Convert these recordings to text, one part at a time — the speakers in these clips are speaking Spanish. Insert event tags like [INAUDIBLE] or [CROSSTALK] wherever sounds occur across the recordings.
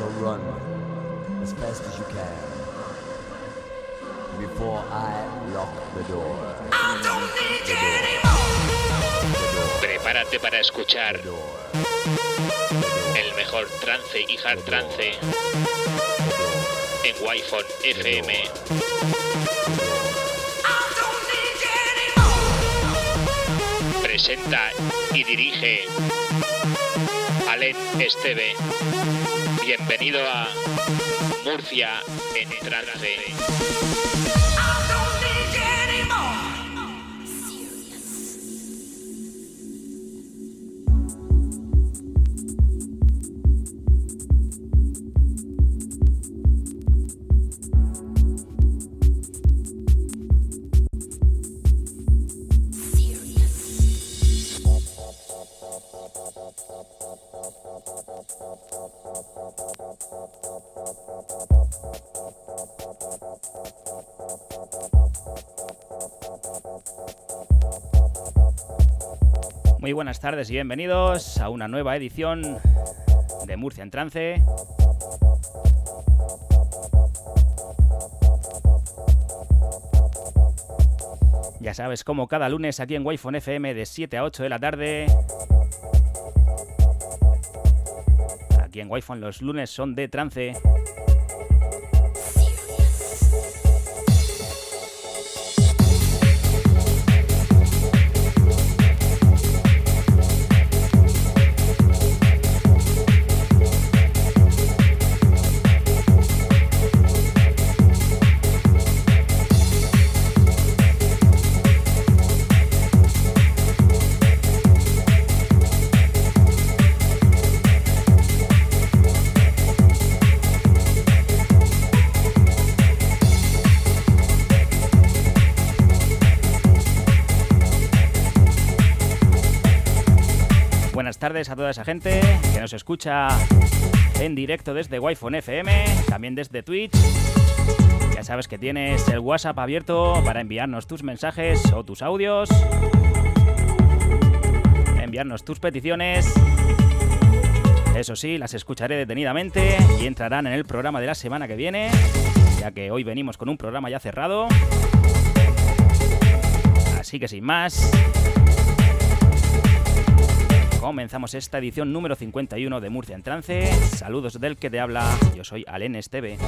So run as fast as you can before I lock the door. Prepárate para escuchar el mejor trance y hard trance en Wi-Fi FM. Presenta y dirige Alen Esteve. Bienvenido a Murcia en trance. Buenas tardes y bienvenidos a una nueva edición de Murcia en Trance. Ya sabes, como cada lunes aquí en wi FM de 7 a 8 de la tarde. Aquí en wi los lunes son de trance. Tardes a toda esa gente que nos escucha en directo desde Wi-Fi FM, también desde Twitch. Ya sabes que tienes el WhatsApp abierto para enviarnos tus mensajes o tus audios, enviarnos tus peticiones. Eso sí, las escucharé detenidamente y entrarán en el programa de la semana que viene, ya que hoy venimos con un programa ya cerrado. Así que sin más, Comenzamos esta edición número 51 de Murcia en Trance. Saludos del que te habla, yo soy Alen Esteve.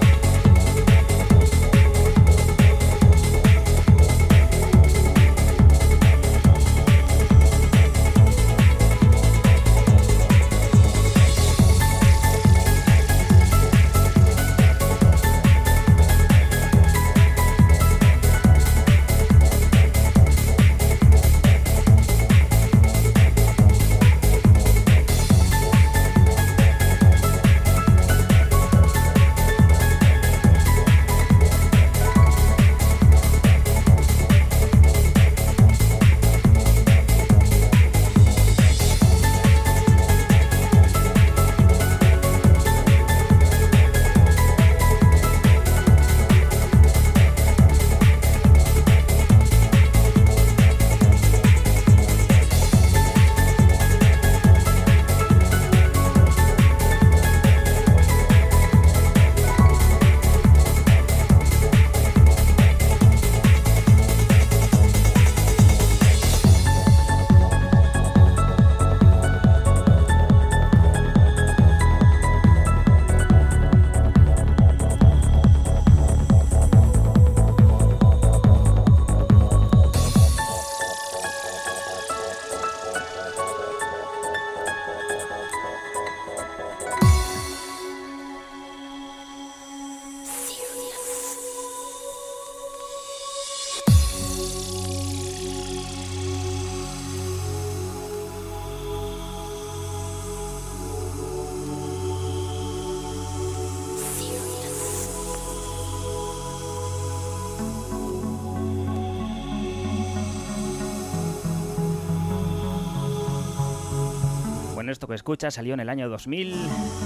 que escuchas salió en el año 2000,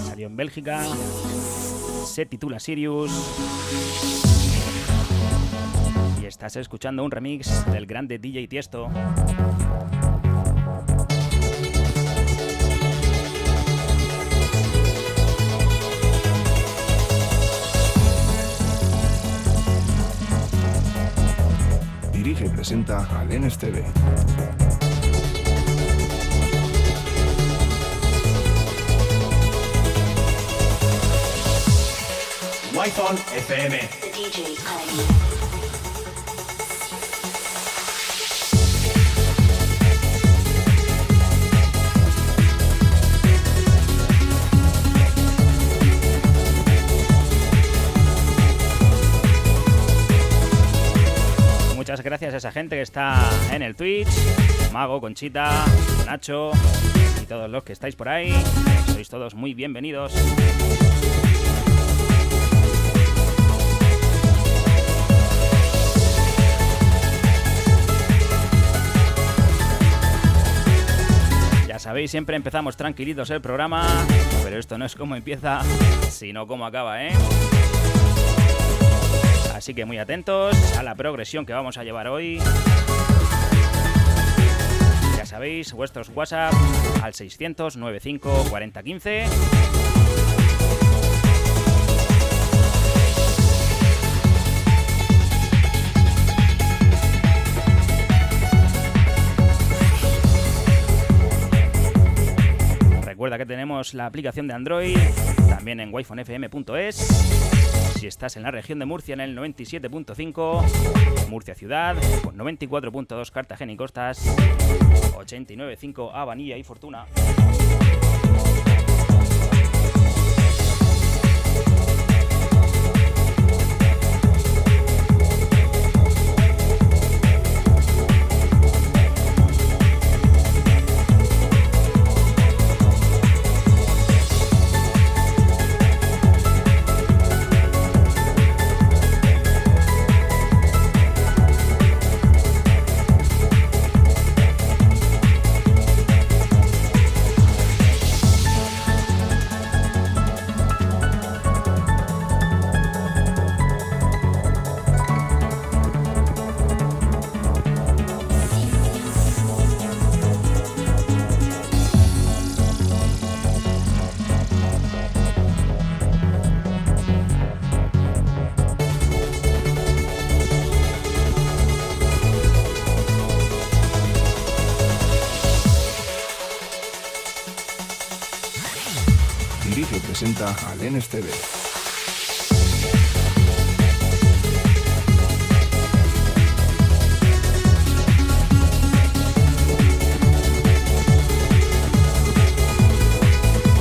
salió en Bélgica, se titula Sirius. Y estás escuchando un remix del grande DJ Tiesto. Dirige y presenta a Lenes TV. Wi-Fi FM. Muchas gracias a esa gente que está en el Twitch, Mago, Conchita, Nacho y todos los que estáis por ahí. Sois todos muy bienvenidos. Sabéis, siempre empezamos tranquilitos el programa, pero esto no es como empieza, sino como acaba, ¿eh? Así que muy atentos a la progresión que vamos a llevar hoy. Ya sabéis, vuestros WhatsApp al 600 95 40 15. Recuerda que tenemos la aplicación de Android, también en wifonfm.es si estás en la región de Murcia en el 97.5, Murcia Ciudad, con 94.2 Cartagena y Costas, 89.5 Avanilla y Fortuna. NSTV.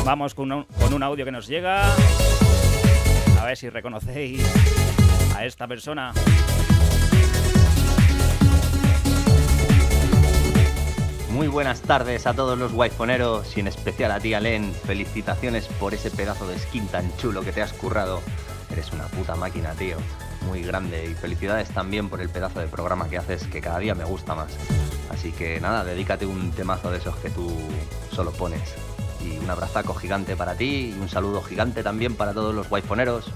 Vamos con un, con un audio que nos llega. A ver si reconocéis a esta persona. Muy buenas tardes a todos los waifoneros y en especial a ti, Alen. Felicitaciones por ese pedazo de skin tan chulo que te has currado. Eres una puta máquina, tío. Muy grande. Y felicidades también por el pedazo de programa que haces, que cada día me gusta más. Así que nada, dedícate un temazo de esos que tú solo pones. Y un abrazaco gigante para ti y un saludo gigante también para todos los waifoneros.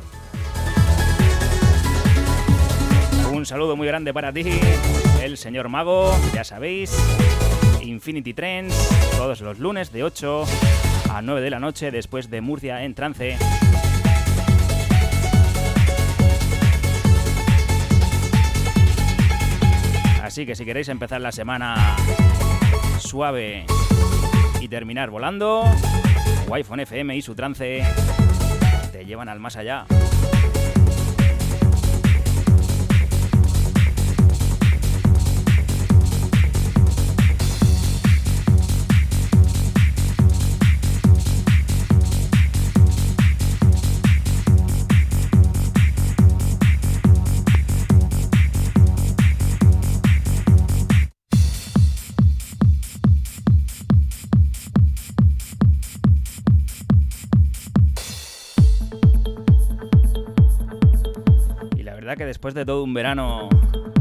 Un saludo muy grande para ti, el señor Mago, ya sabéis. Infinity Trends, todos los lunes de 8 a 9 de la noche después de Murcia en trance. Así que si queréis empezar la semana suave y terminar volando, Wi-Fi FM y su trance te llevan al más allá. Que después de todo un verano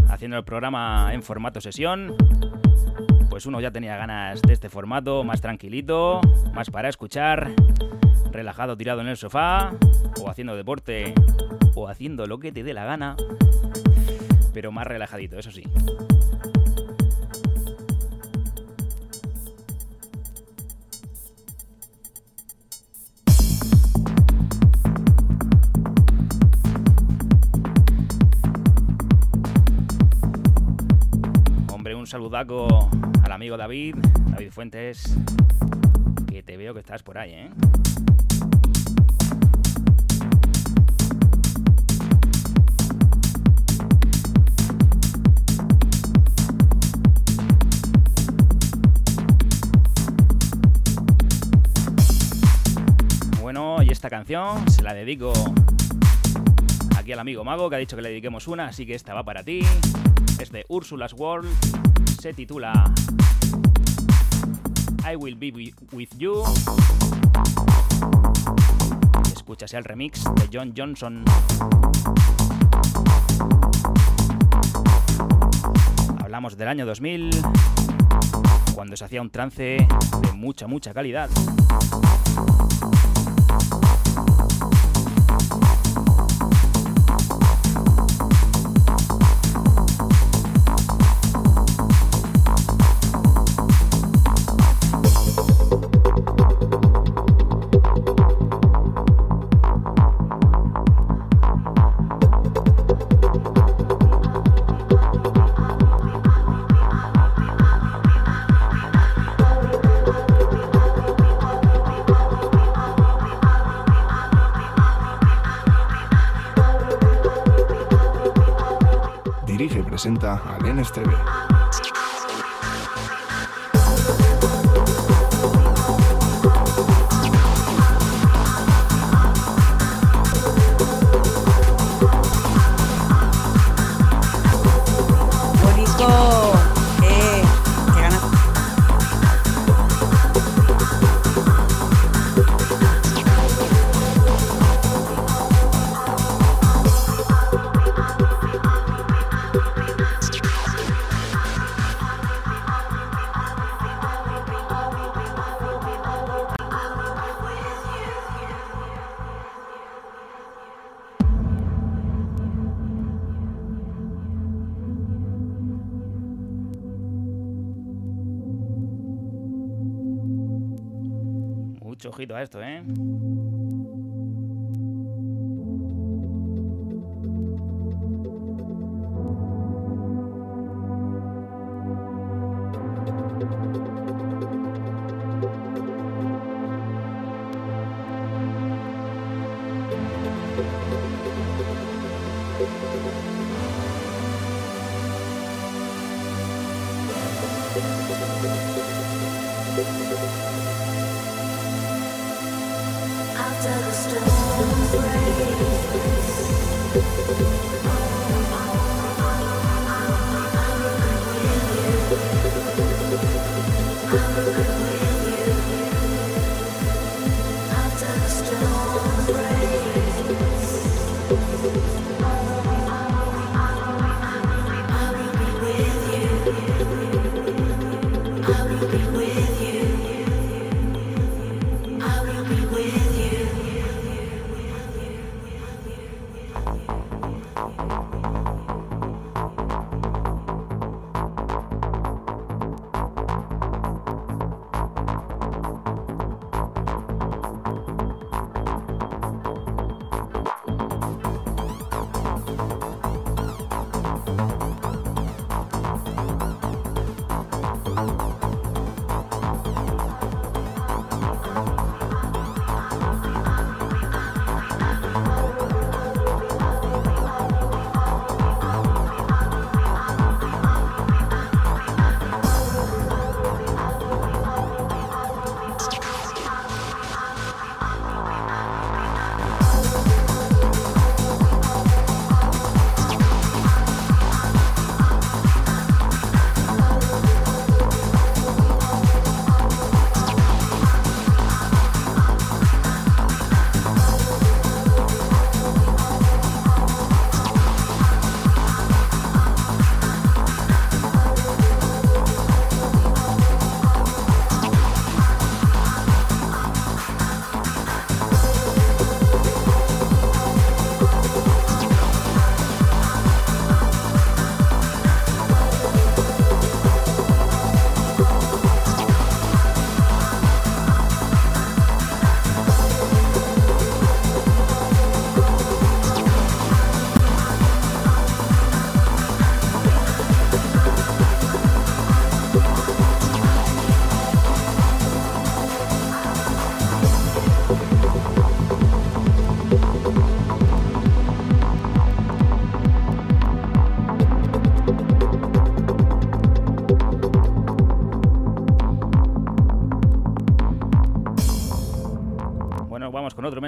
haciendo el programa en formato sesión, pues uno ya tenía ganas de este formato, más tranquilito, más para escuchar, relajado tirado en el sofá, o haciendo deporte, o haciendo lo que te dé la gana, pero más relajadito, eso sí. Saludaco al amigo David, David Fuentes, que te veo que estás por ahí, ¿eh? Bueno, y esta canción se la dedico aquí al amigo Mago que ha dicho que le dediquemos una, así que esta va para ti. Es de Ursula's World, se titula I Will Be With You. Escuchas el remix de John Johnson. Hablamos del año 2000, cuando se hacía un trance de mucha, mucha calidad. Presenta al NSTV. a esto, ¿eh?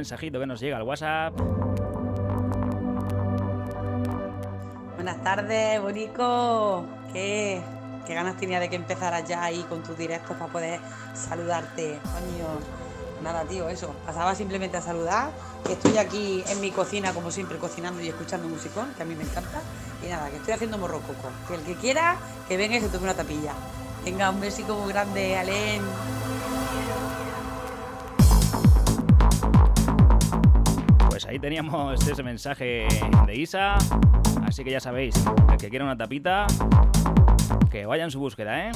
Mensajito que nos llega al WhatsApp. Buenas tardes, Bonico. ¿Qué, qué ganas tenía de que empezaras ya ahí con tus directos para poder saludarte, coño. Nada, tío, eso. Pasaba simplemente a saludar. Estoy aquí en mi cocina, como siempre, cocinando y escuchando musicón, que a mí me encanta. Y nada, que estoy haciendo morrococo. Que el que quiera, que venga y se tome una tapilla. Venga, un besico muy grande, Alén. Ahí teníamos ese mensaje de Isa. Así que ya sabéis, el que quiera una tapita, que vaya en su búsqueda, ¿eh?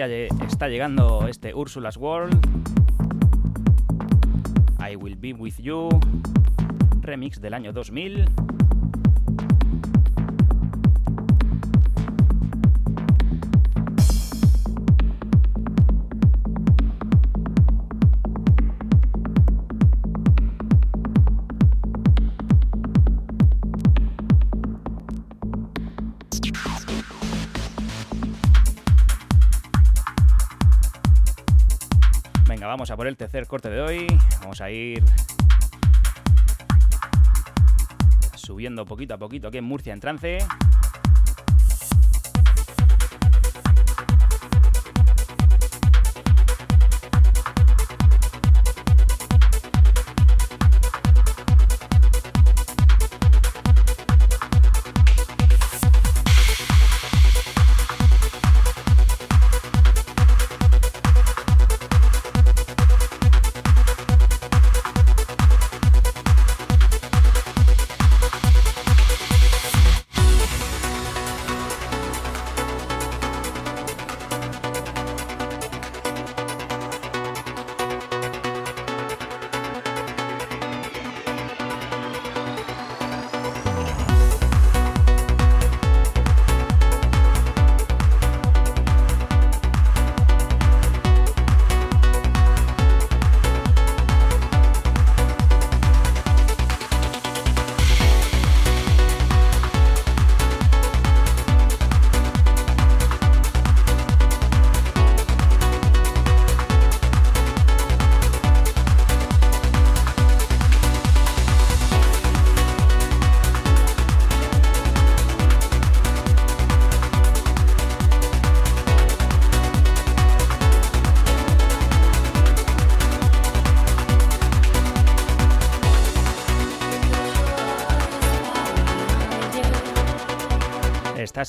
Aquí está llegando este Ursula's World. I Will Be With You. Remix del año 2000. Vamos a por el tercer corte de hoy. Vamos a ir subiendo poquito a poquito aquí en Murcia en trance.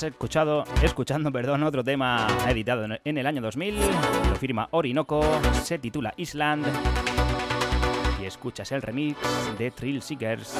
Escuchado, escuchando [LAUGHS] perdón, otro tema editado en el año 2000, lo firma Orinoco, se titula Island y escuchas el remix de Thrill Seekers.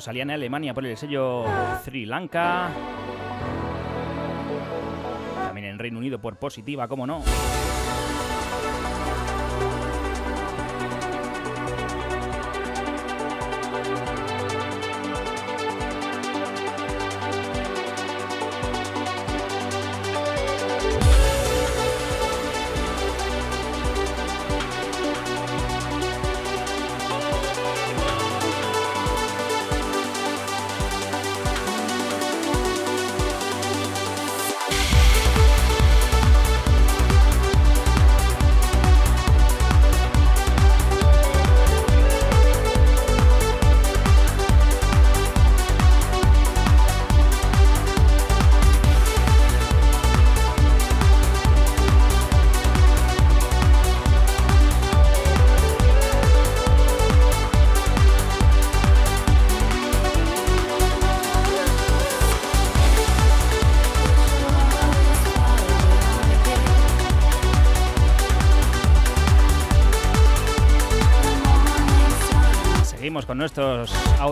Salía en Alemania por el sello Sri Lanka. También en Reino Unido por Positiva, como no.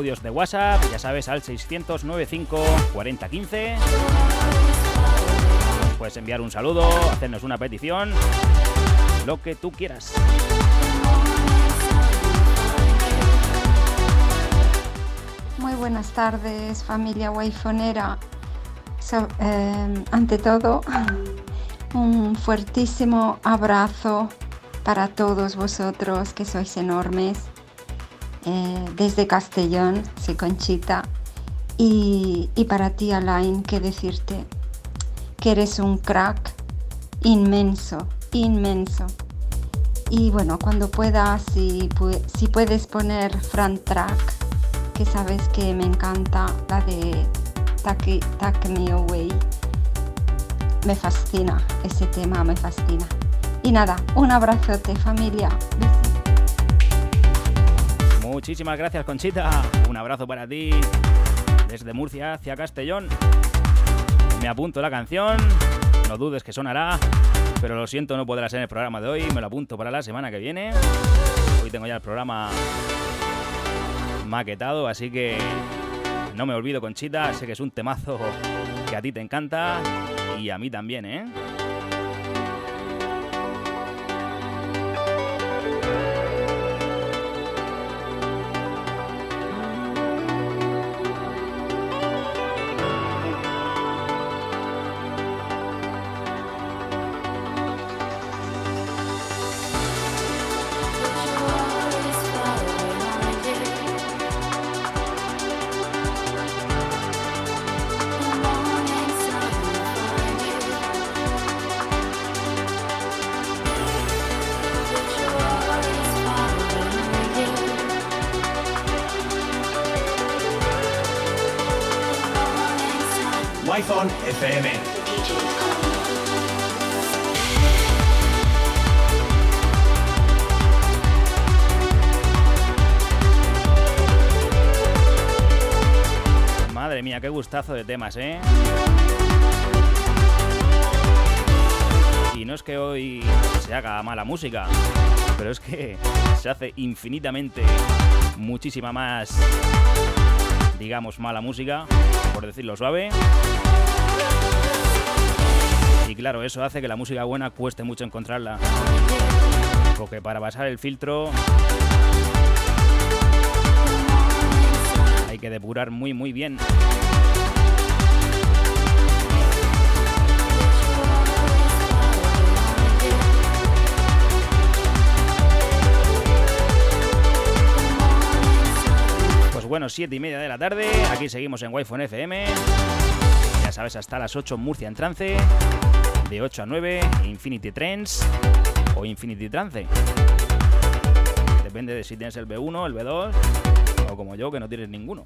Audios de WhatsApp, ya sabes, al 695 4015. Puedes enviar un saludo, hacernos una petición, lo que tú quieras. Muy buenas tardes, familia waifonera. Eh, ante todo, un fuertísimo abrazo para todos vosotros que sois enormes. Eh, desde Castellón, soy Conchita. Y, para ti, Alain, que decirte que eres un crack inmenso, inmenso. Y bueno, cuando puedas, si, si puedes poner front track, que sabes que me encanta, la de Take, Take Me Away. Me fascina, ese tema me fascina. Y nada, un abrazote familia. Muchísimas gracias Conchita. Un abrazo para ti desde Murcia hacia Castellón. Me apunto la canción. No dudes que sonará. Pero lo siento, no podrá ser en el programa de hoy. Me lo apunto para la semana que viene. Hoy tengo ya el programa maquetado, así que no me olvido Conchita. Sé que es un temazo que a ti te encanta y a mí también, ¿eh? Gustazo de temas, ¿eh? Y no es que hoy se haga mala música, pero es que se hace infinitamente muchísima más, digamos, mala música, por decirlo suave. Y claro, eso hace que la música buena cueste mucho encontrarla. Porque para pasar el filtro hay que depurar muy muy bien. Bueno, 7 y media de la tarde. Aquí seguimos en Wi-Fi FM. Ya sabes, hasta las 8 Murcia en trance. De 8 a 9, Infinity Trends o Infinity Trance. Depende de si tienes el B1, el B2 o como yo, que no tienes ninguno.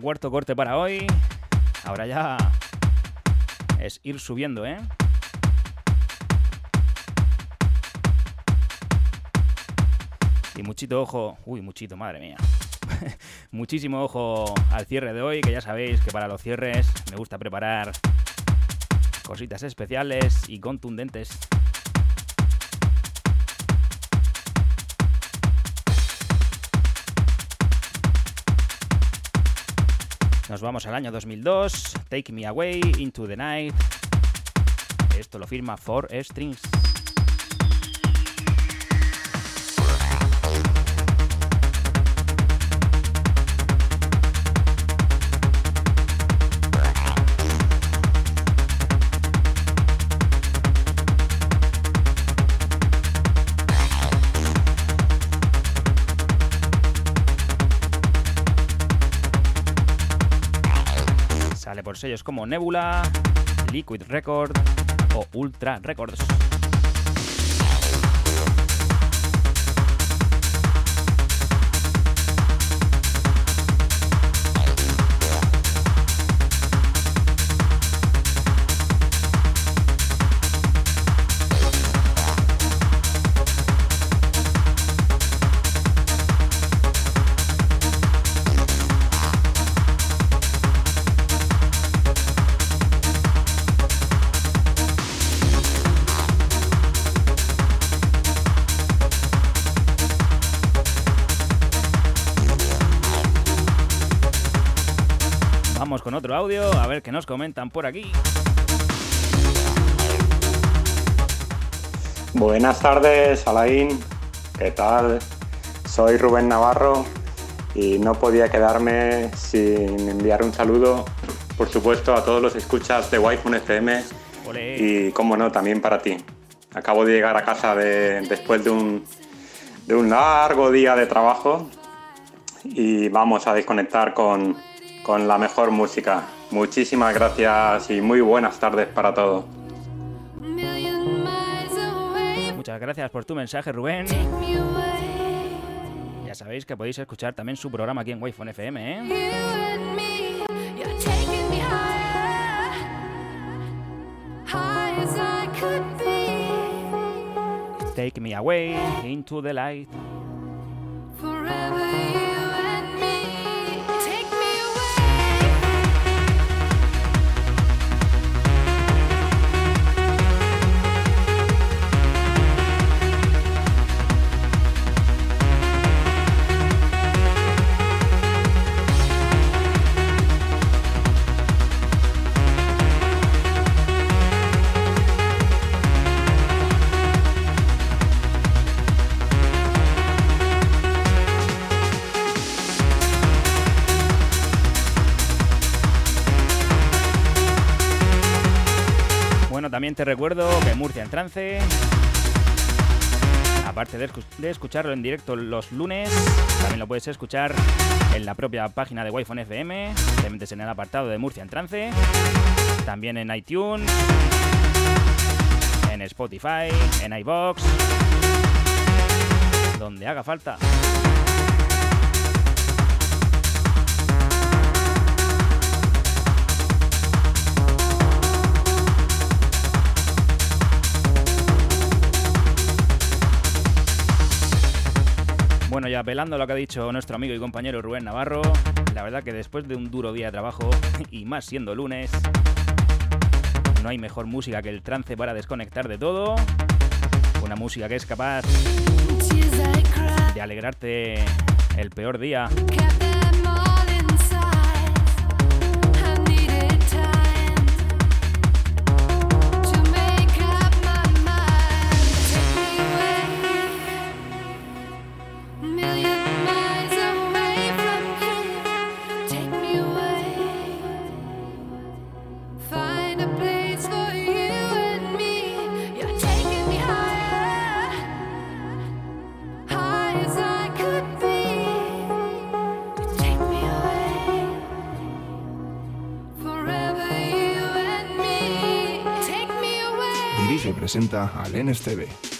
Cuarto corte para hoy. Ahora ya es ir subiendo, ¿eh? Y muchito ojo, uy, muchito, madre mía. [LAUGHS] Muchísimo ojo al cierre de hoy, que ya sabéis que para los cierres me gusta preparar cositas especiales y contundentes. Vamos al año 2002. Take Me Away into the Night. Esto lo firma Four Strings. Como Nebula, Liquid Record o Ultra Records. Otro audio, a ver qué nos comentan por aquí. Buenas tardes, Alain. ¿Qué tal? Soy Rubén Navarro y no podía quedarme sin enviar un saludo, por supuesto, a todos los escuchas de Wi-Fi FM y, como no, también para ti. Acabo de llegar a casa después de un, de un largo día de trabajo y vamos a desconectar con, con la mejor música. Muchísimas gracias y muy buenas tardes para todos. Muchas gracias por tu mensaje, Rubén. Ya sabéis que podéis escuchar también su programa aquí en wi FM, ¿eh? Take me away into the light. También te recuerdo que Murcia en Trance, aparte de, escucharlo en directo los lunes, también lo puedes escuchar en la propia página de Wi-Fi FM, te metes en el apartado de Murcia en Trance, también en iTunes, en Spotify, en iBox, donde haga falta. Bueno, ya apelando a lo que ha dicho nuestro amigo y compañero Rubén Navarro, la verdad que después de un duro día de trabajo, [LAUGHS] y más siendo lunes, no hay mejor música que el trance para desconectar de todo. Una música que es capaz de alegrarte el peor día. Presenta al NSTV.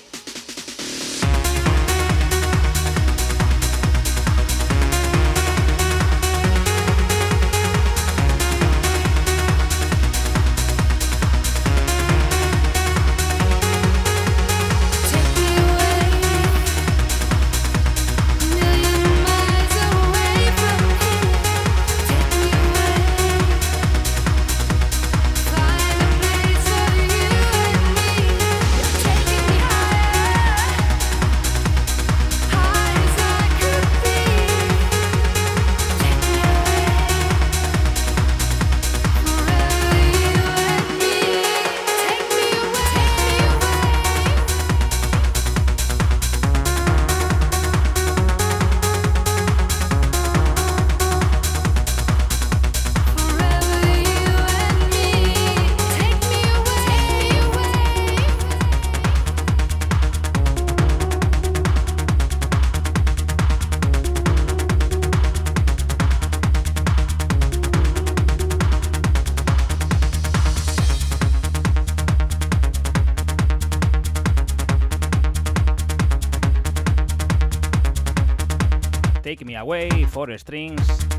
Take Me Away, Four Strings,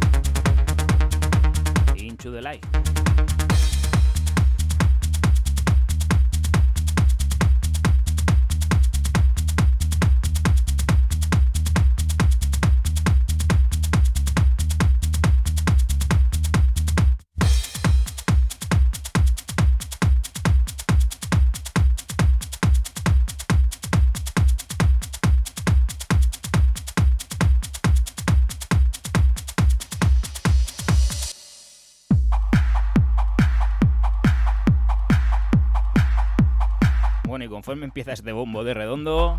conforme empieza este bombo de redondo,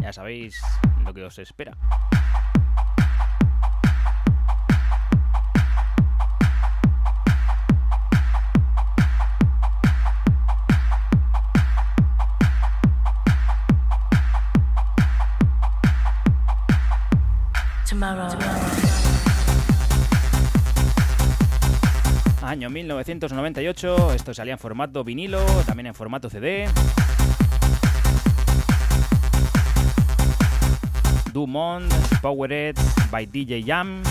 ya sabéis lo que os espera. Año 1998, esto salía en formato vinilo, también en formato CD. Dumont, Powered by DJ Jam.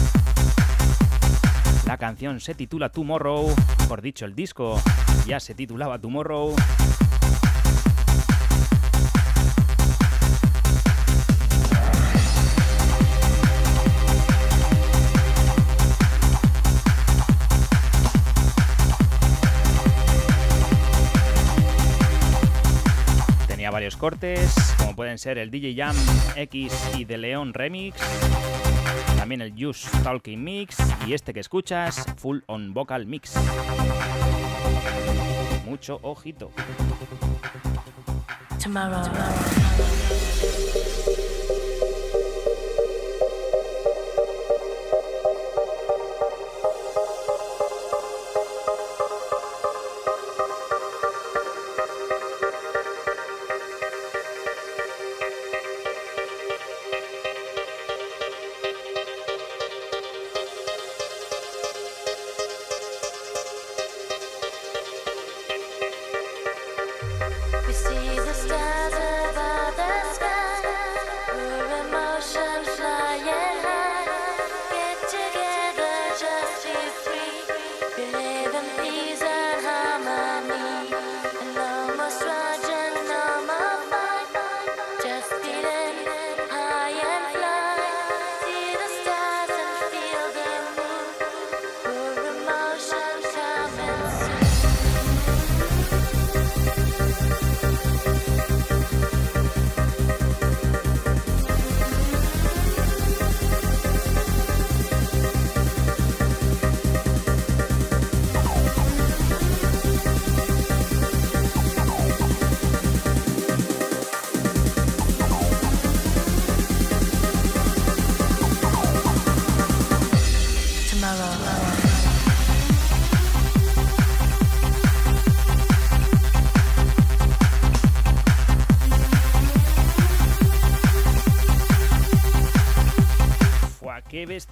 La canción se titula Tomorrow, por dicho el disco ya se titulaba Tomorrow. Cortes, como pueden ser el DJ Jam X y de León Remix, también el Juice Talking Mix y este que escuchas, Full On Vocal Mix. Mucho ojito.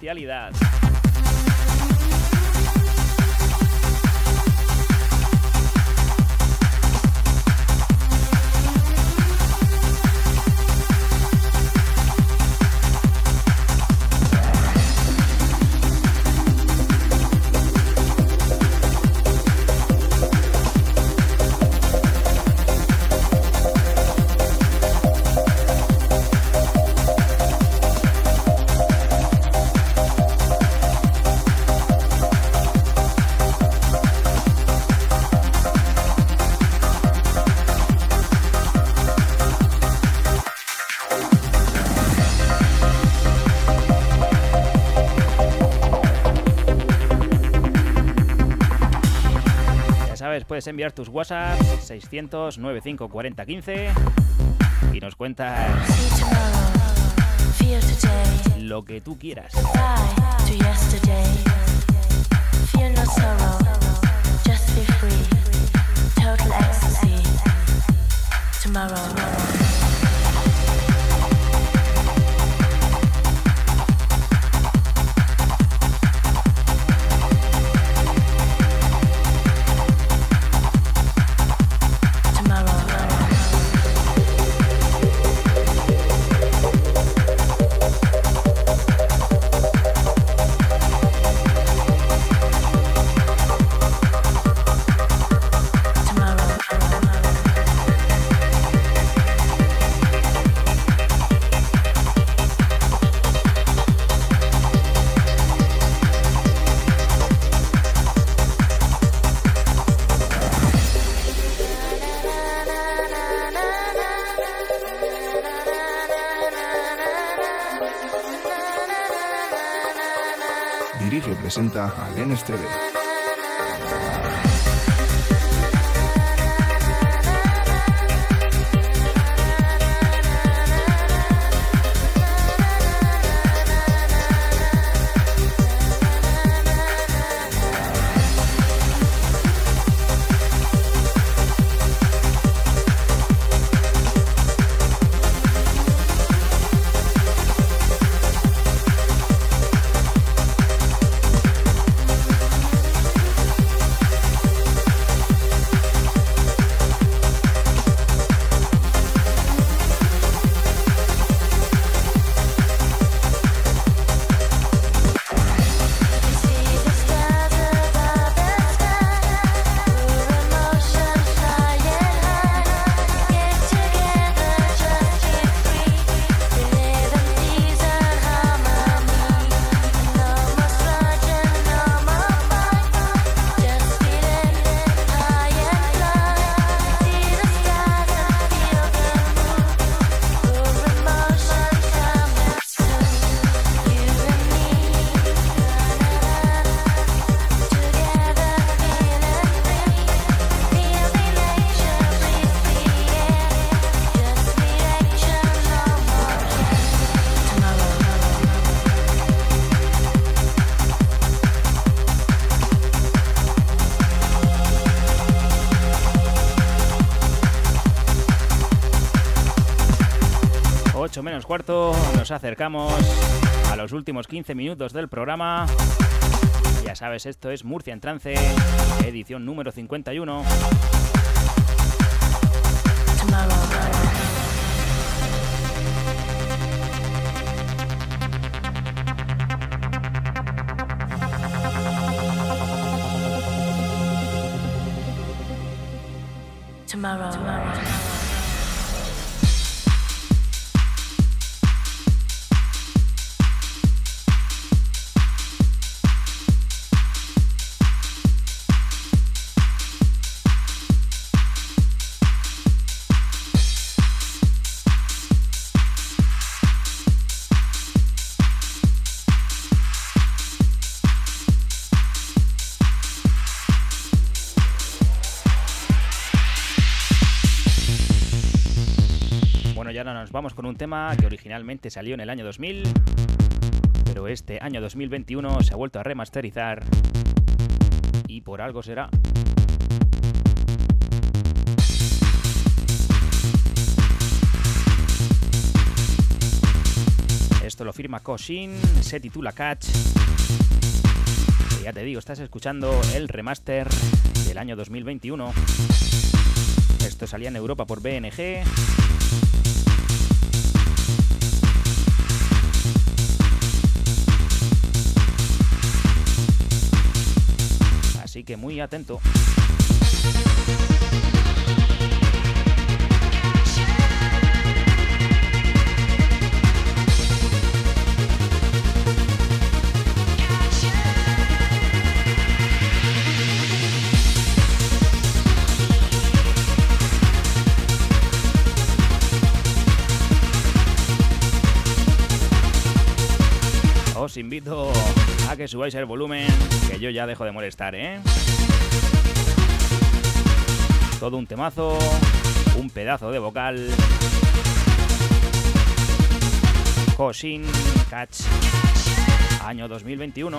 especialidad. puedes enviar tus WhatsApp 600 95 y nos cuentas lo que tú quieras. tomorrow. Presenta Alen Esteve. Cuarto, nos acercamos a los últimos 15 minutos del programa. Ya sabes, esto es Murcia en Trance, edición número 51. Vamos con un tema que originalmente salió en el año 2000, pero este año 2021 se ha vuelto a remasterizar y por algo será. Esto lo firma Koshin, se titula Catch. Ya te digo, estás escuchando el remaster del año 2021. Esto salía en Europa por BNG que muy atento. os invito que subáis el volumen, que yo ya dejo de molestar, ¿eh? Todo un temazo, un pedazo de vocal. Hoshin Catch, año 2021.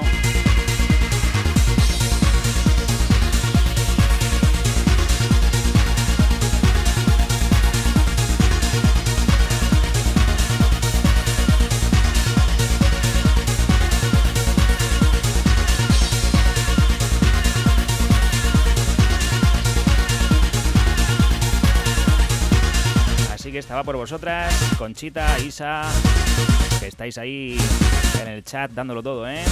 Estaba por vosotras, Conchita, Isa, que estáis ahí en el chat dándolo todo, ¿eh?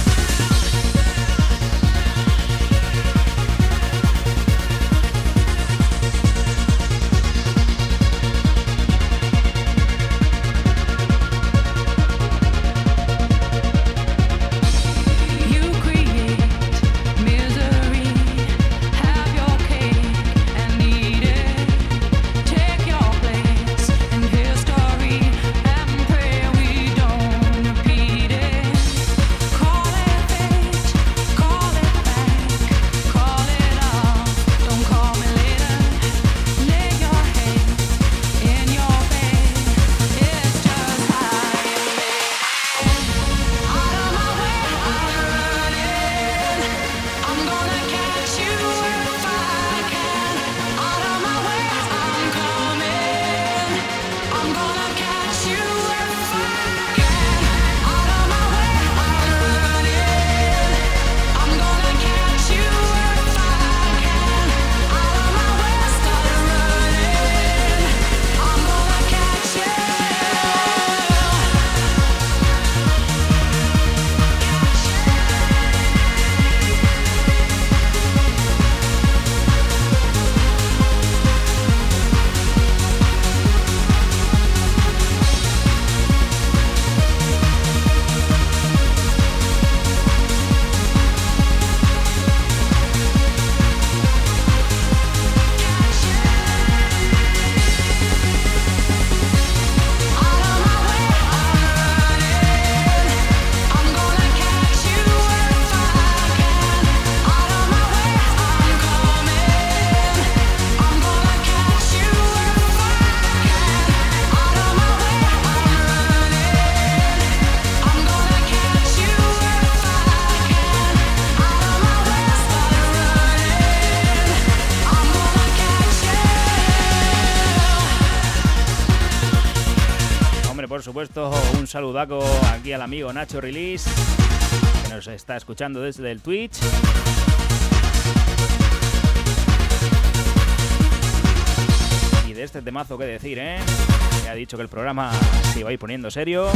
Saludaco aquí al amigo Nacho Release, que nos está escuchando desde el Twitch. Y de este temazo que decir, ¿eh? Me ha dicho que el programa se iba a ir poniendo serio.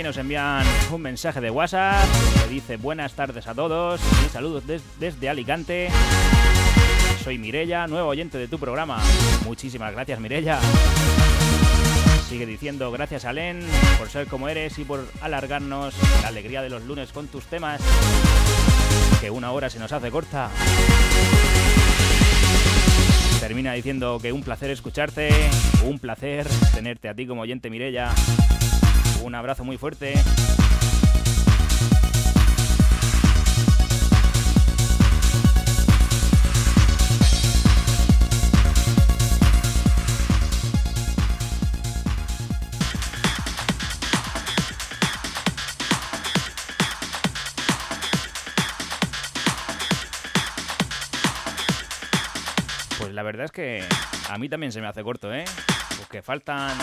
Envían un mensaje de WhatsApp que dice buenas tardes a todos y saludos desde Alicante. Soy Mirella, nuevo oyente de tu programa. Muchísimas gracias Mirella. Sigue diciendo gracias a Len por ser como eres y por alargarnos la alegría de los lunes con tus temas. Que una hora se nos hace corta. Termina diciendo que un placer escucharte, un placer tenerte a ti como oyente Mirella. Un abrazo muy fuerte. Pues la verdad es que a mí también se me hace corto, ¿eh? Porque faltan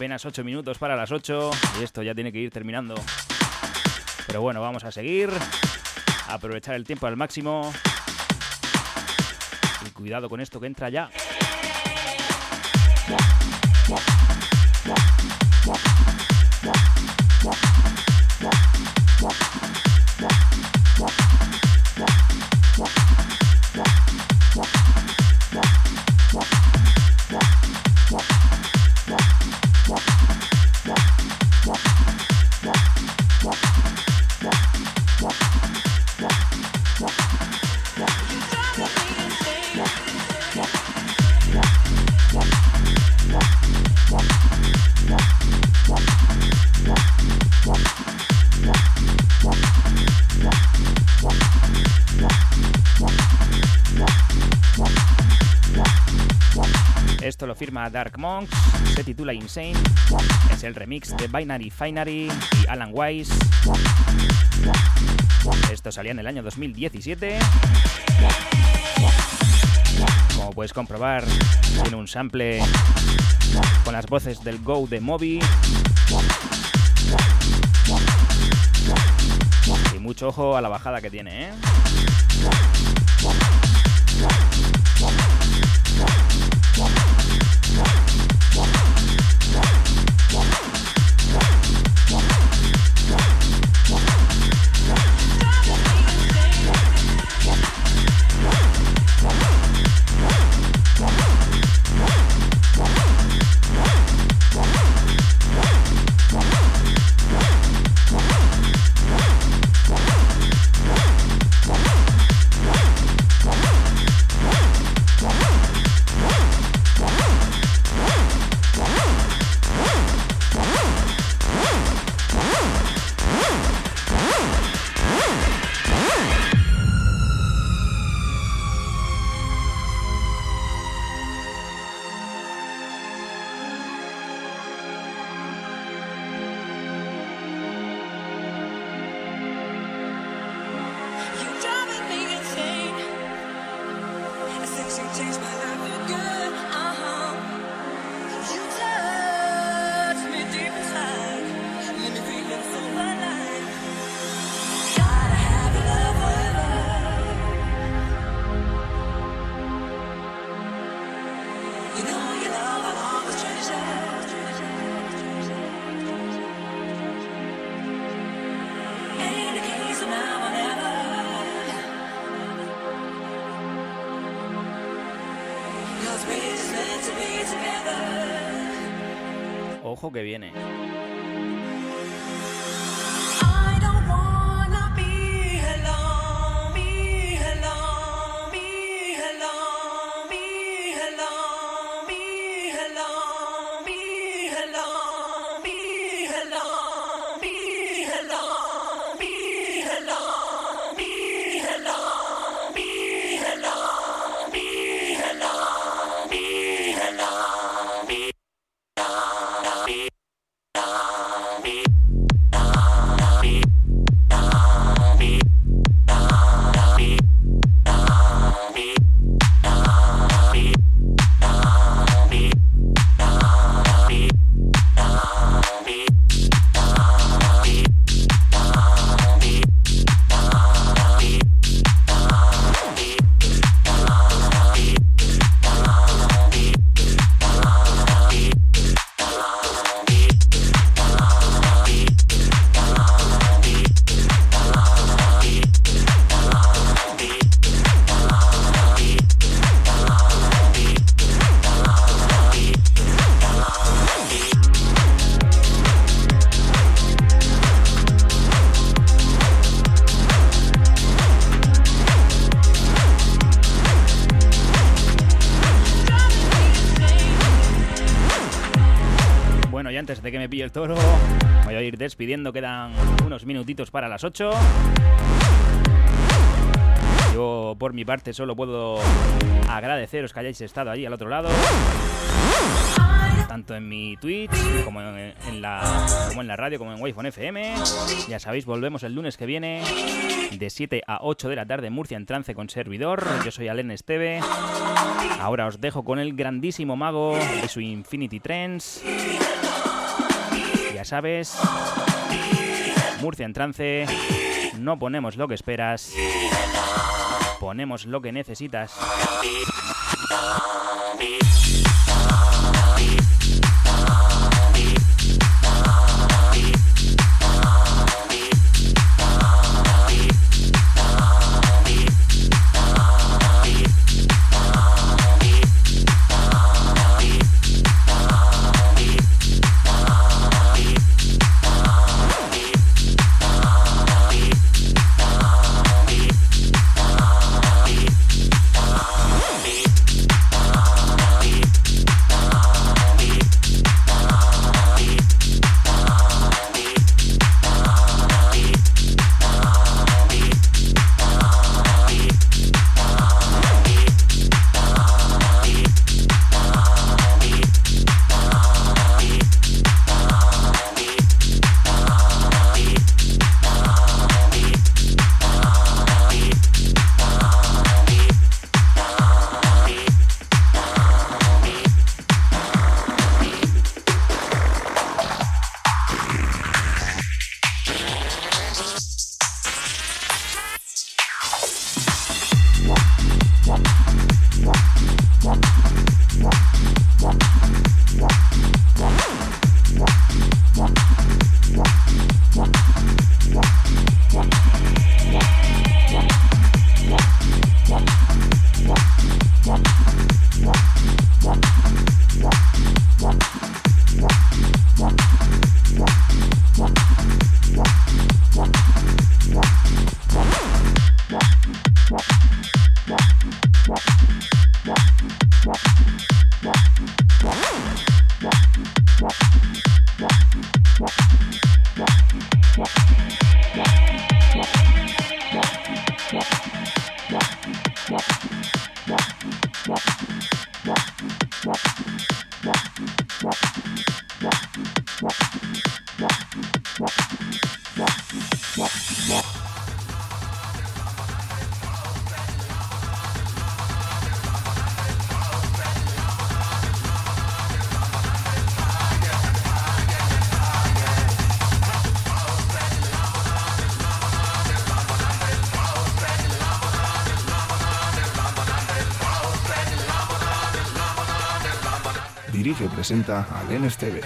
apenas 8 minutos para las 8 y esto ya tiene que ir terminando. Pero bueno, vamos a seguir, aprovechar el tiempo al máximo y cuidado con esto que entra ya. Dark Monks, se titula Insane, es el remix de Binary Finery y Alan Wise. Esto salía en el año 2017. Como puedes comprobar, tiene un sample con las voces del Go de Moby. Y mucho ojo a la bajada que tiene, ¿eh? change my life. Ojo que viene. El toro. Voy a ir despidiendo, quedan unos minutitos para las 8. Yo por mi parte solo puedo agradeceros que hayáis estado ahí al otro lado. Tanto en mi Twitch como en, la, como en la radio como en wi FM. Ya sabéis, volvemos el lunes que viene de 7 a 8 de la tarde en Murcia en trance con servidor. Yo soy Alen Esteve. Ahora os dejo con el grandísimo mago de su Infinity Trends ya sabes, Murcia en trance, no ponemos lo que esperas, ponemos lo que necesitas. Presenta al NSTV.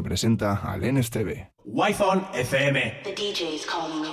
Presenta Alen Esteve. Wi-Fi FM. The DJ's calling you.